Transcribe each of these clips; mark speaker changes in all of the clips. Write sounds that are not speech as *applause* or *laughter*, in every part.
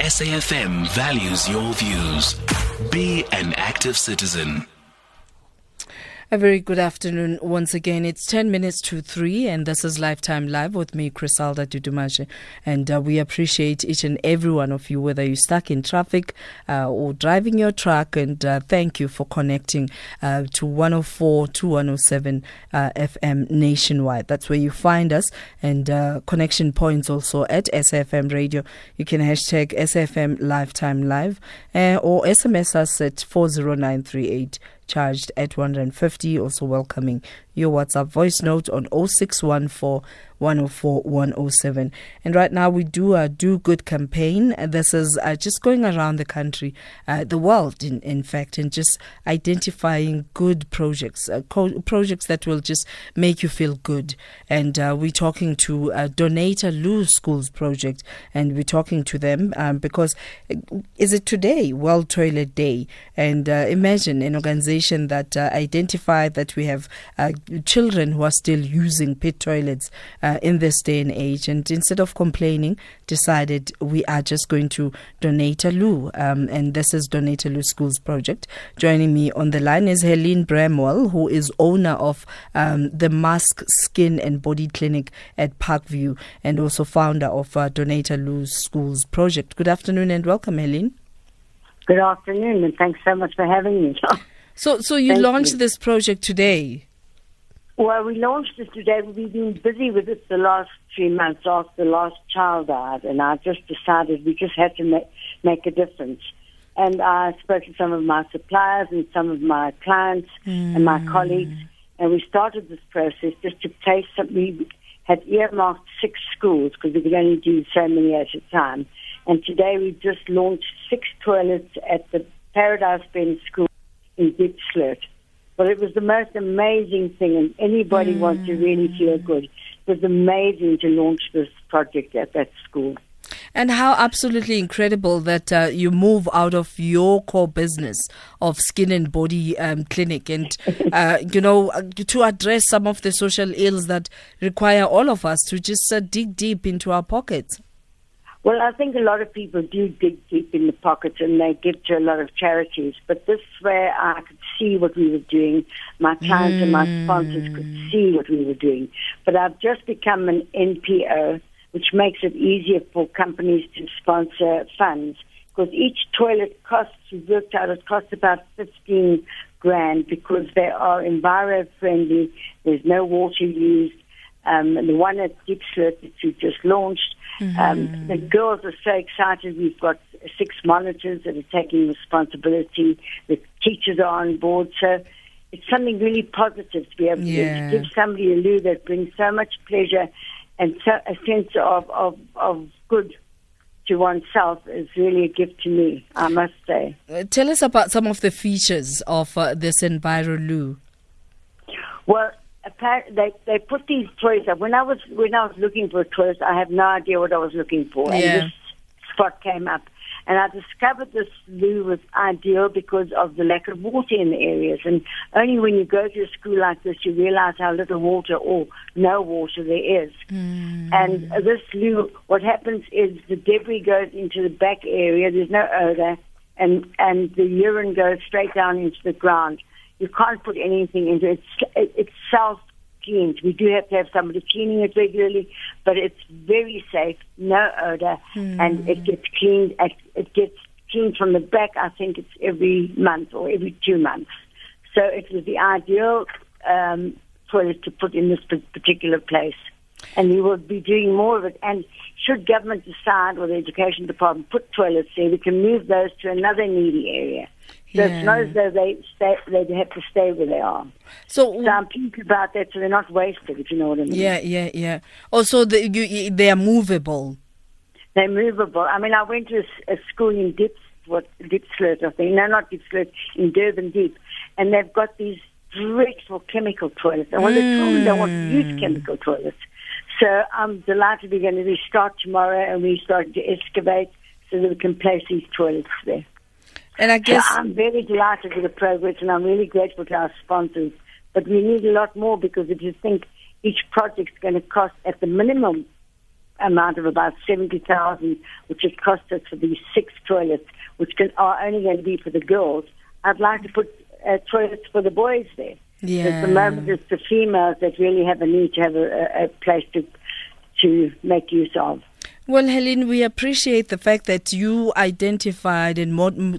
Speaker 1: SAFM values your views. Be an active citizen.
Speaker 2: A very good afternoon once again. It's 10 minutes to 3, and this is Lifetime Live with me, Criselda Dudumashe. And uh, we appreciate each and every one of you, whether you're stuck in traffic uh, or driving your truck. And uh, thank you for connecting uh, to 104 to 107 uh, FM nationwide. That's where you find us. And uh, connection points also at SFM Radio. You can hashtag SFM Lifetime Live or SMS us at 40938 charged at 150. Also welcoming your WhatsApp voice note on 0614 104 107. And right now we do a Do Good campaign. This is uh, just going around the country, uh, the world, in, in fact, and just identifying good projects, uh, co- projects that will just make you feel good. And uh, we're talking to uh, Donate a Loo Schools project, and we're talking to them um, because uh, is it today, World Toilet Day? And imagine an organization that identified that we have children who are still using pit toilets uh, in this day and age. And instead of complaining, decided we are just going to donate a loo. Um, and this is Donate a Loo Schools Project. Joining me on the line is Helene Bramwell, who is owner of um, the Mask Skin and Body Clinic at Parkview and also founder of uh, Donate a Loo Schools Project. Good afternoon and welcome, Helene.
Speaker 3: Good afternoon, and thanks so much for having me.
Speaker 2: So, so you Thank launched you. this project today.
Speaker 3: Well, we launched it today. We've been busy with it the last three months after the last child died, and I just decided we just had to make, make a difference. And I spoke to some of my suppliers and some of my clients mm. and my hmm. colleagues, and we started this process just to place some. We had earmarked six schools because we could only do so many at a time. And today we just launched six toilets at the Paradise Bend School in Diepsloot. But it was the most amazing thing, and anybody mm. wants to really feel good. It was amazing to launch this project at that school.
Speaker 2: And how absolutely incredible that uh, you move out of your core business of skin and body um, clinic and, *laughs* uh, you know, uh, to address some of the social ills that require all of us to just uh, dig deep into our pockets.
Speaker 3: Well, I think a lot of people do dig deep in the pockets and they give to a lot of charities. But this where I could see what we were doing. My clients mm. and my sponsors could mm. see what we were doing. But I've just become an NPO, which makes it easier for companies to sponsor funds. Because each toilet costs, we worked out, it costs about 15 grand because they are enviro friendly. There's no water used. Um, and the one at Diepsloot that you just launched, Mm-hmm. Um, the girls are so excited. We've got six monitors that are taking responsibility. The teachers are on board. So it's something really positive to be able yeah. to, give somebody a loo that brings so much pleasure and so, a sense of, of, of good to oneself is really a gift to me, I must say.
Speaker 2: Uh, tell us about some of the features of uh, this Enviro Loo.
Speaker 3: Well, they they put these toys up. When I was when I was looking for a toys, I had no idea what I was looking for, and this spot came up. And I discovered this loo was ideal because of the lack of water in the areas. And only when you go to a school like this, you realize how little water or no water there is. Mm. And this loo, what happens is the debris goes into the back area. There's no odor, and and the urine goes straight down into the ground. You can't put anything into it. It's, it's self cleaned. We do have to have somebody cleaning it regularly, but it's very safe, no odor, mm. and it gets cleaned. It gets cleaned from the back. I think it's every month or every two months. So it was the ideal um, toilet to put in this particular place. And we will be doing more of it. And should government decide or the education department put toilets there, we can move those to another needy area. So yeah. it's not as though they stay, they have to stay where they are. So, so I'm pleased about that, so they're not wasted. If you know what I mean.
Speaker 2: Yeah, yeah, yeah. Also, the, you, they are movable.
Speaker 3: They're movable. I mean, I went to a, a school in Dips, what Diepsloot, I think. No, not Diepsloot, in Durban Deep, and they've got these dreadful chemical toilets. And well, mm. children want to use mm. chemical toilets. So I'm delighted we're going to restart tomorrow, and we're starting to excavate so that we can place these toilets there.
Speaker 2: And I guess
Speaker 3: so I'm very delighted with the progress, and I'm really grateful to our sponsors. But we need a lot more because if you think each project is going to cost at the minimum amount of about 70000 which it cost us for these six toilets, which can, are only going to be for the girls, I'd like to put uh, toilets for the boys there.
Speaker 2: Yeah.
Speaker 3: At the moment, it's the females that really have a need to have a, a place to to make use of.
Speaker 2: Well, Helen, we appreciate the fact that you identified and mo-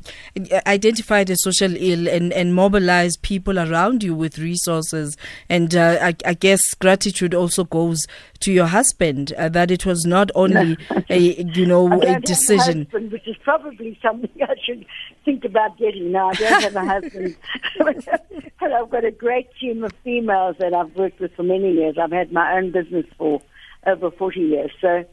Speaker 2: identified a social ill and, and mobilized people around you with resources. And uh, I, I, guess gratitude also goes to your husband uh, that it was not *laughs* only a you know a decision,
Speaker 3: a husband, which is probably something I should think about getting. Now I don't have a husband, *laughs* but I've got a great team of females that I've worked with for many years. I've had my own business for over forty years, so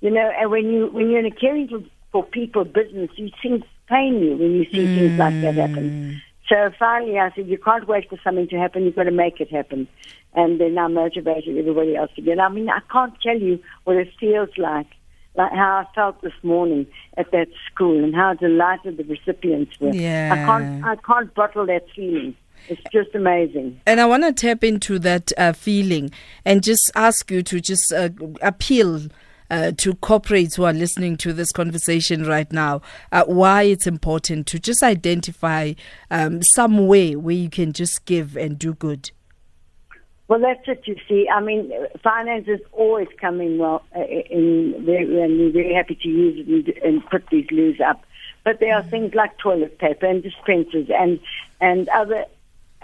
Speaker 3: you know, and when you when you're in a caring for, for people business, you things pain you when you see mm. things like that happen. Mm. So finally, I said, you can't wait for something to happen. You've got to make it happen. And then I motivated everybody else to get. I mean, I can't tell you what it feels like, like how I felt this morning at that school and how delighted the recipients were.
Speaker 2: Yeah.
Speaker 3: I can't, I can't bottle that feeling. It's just amazing.
Speaker 2: And I want to tap into that uh, feeling and just ask you to just uh, appeal uh, to corporates who are listening to this conversation right now uh, why it's important to just identify um, some way where you can just give and do good.
Speaker 3: Well, that's it. You see, I mean, finance is always coming well, uh, in very, and we're very happy to use it and, and put these loos up. But there are things like toilet paper and dispensers and and other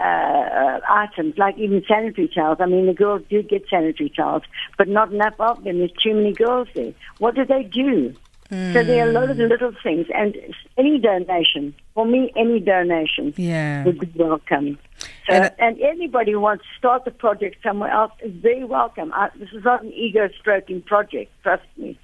Speaker 3: uh, items, like even sanitary towels. I mean, the girls do get sanitary towels, but not enough of them. There's too many girls there. What do they do? Mm. So there are a lot of hmm. little things, and any donation for me, any donation
Speaker 2: yeah.
Speaker 3: would be welcome. So, and, and, anybody who wants to start the project somewhere else is very welcome. I, this is not an ego stroking project, trust me.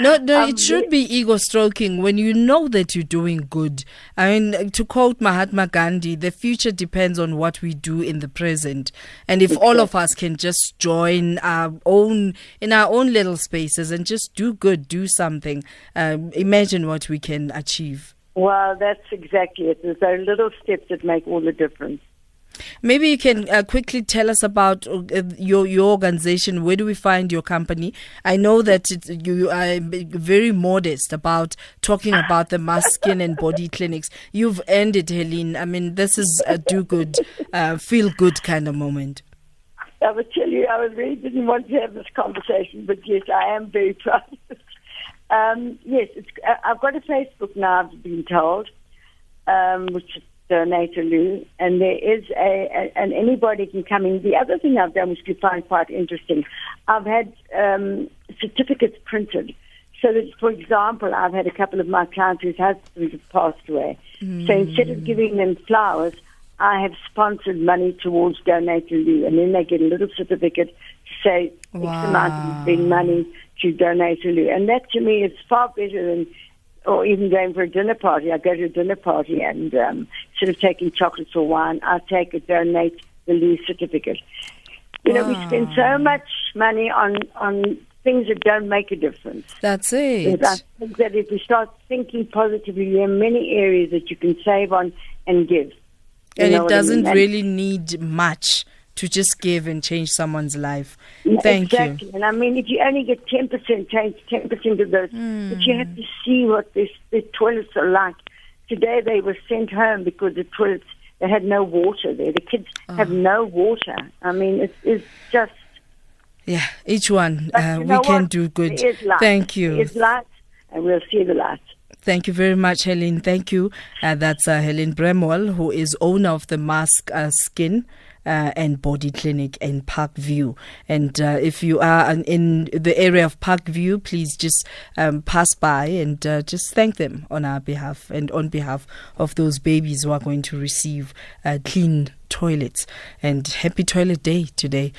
Speaker 2: No, no, um, it should be ego stroking when you know that you're doing good. I mean, to quote Mahatma Gandhi, the future depends on what we do in the present. And if all of us can just join our own, in our own little spaces and just do good, do something, um, imagine what we can achieve.
Speaker 3: Well, that's exactly it. There's those little steps that make all the difference.
Speaker 2: Maybe you can uh, quickly tell us about uh, your your organization. Where do we find your company? I know that it, you are very modest about talking about the Mask skin and body clinics. You've it, Helene. I mean, this is a do good, uh, feel good kind of moment.
Speaker 3: I would tell you, I really didn't want to have this conversation, but yes, I am very *laughs* proud. um, yes, uh, I've got a Facebook now. I've been told, um, which donate a loo, and there is a, a, and anybody can come in. The other thing I've done, which you find quite interesting, I've had um, certificates printed. So that, for example, I've had a couple of my clients whose husbands have passed away. Mm. So instead of giving them flowers, I have sponsored money towards Donate a Loo, and then they get a little certificate to say wow. X amount of money to Donate a Loo. And that to me is far better than or even going for a dinner party. I go to a dinner party and um, instead of taking chocolates or wine, I take a donate the Lee certificate. You know, we spend so much money on on things that don't make a difference.
Speaker 2: That's it.
Speaker 3: I think that if we start thinking positively, there are many areas that you can save on and give.
Speaker 2: And it doesn't I mean? really need much to just give and change someone's life. Thank
Speaker 3: exactly.
Speaker 2: you.
Speaker 3: And I mean, if you only get 10%, change 10% of those, mm. but you have to see what this, the toilets are like. Today they were sent home because the toilets, they had no water there. The kids oh. have no water. I mean, it's, it's just.
Speaker 2: Yeah, each one, uh, we can do good. Thank you.
Speaker 3: It's light, and we'll see the light.
Speaker 2: Thank you very much, Helen. Thank you. Uh, that's uh, Helen Bramwell, who is owner of the Mask uh, Skin uh, and Body Clinic in Parkview. And uh, if you are in the area of Parkview, please just um, pass by and uh, just thank them on our behalf and on behalf of those babies who are going to receive uh, clean toilets. And happy toilet day today.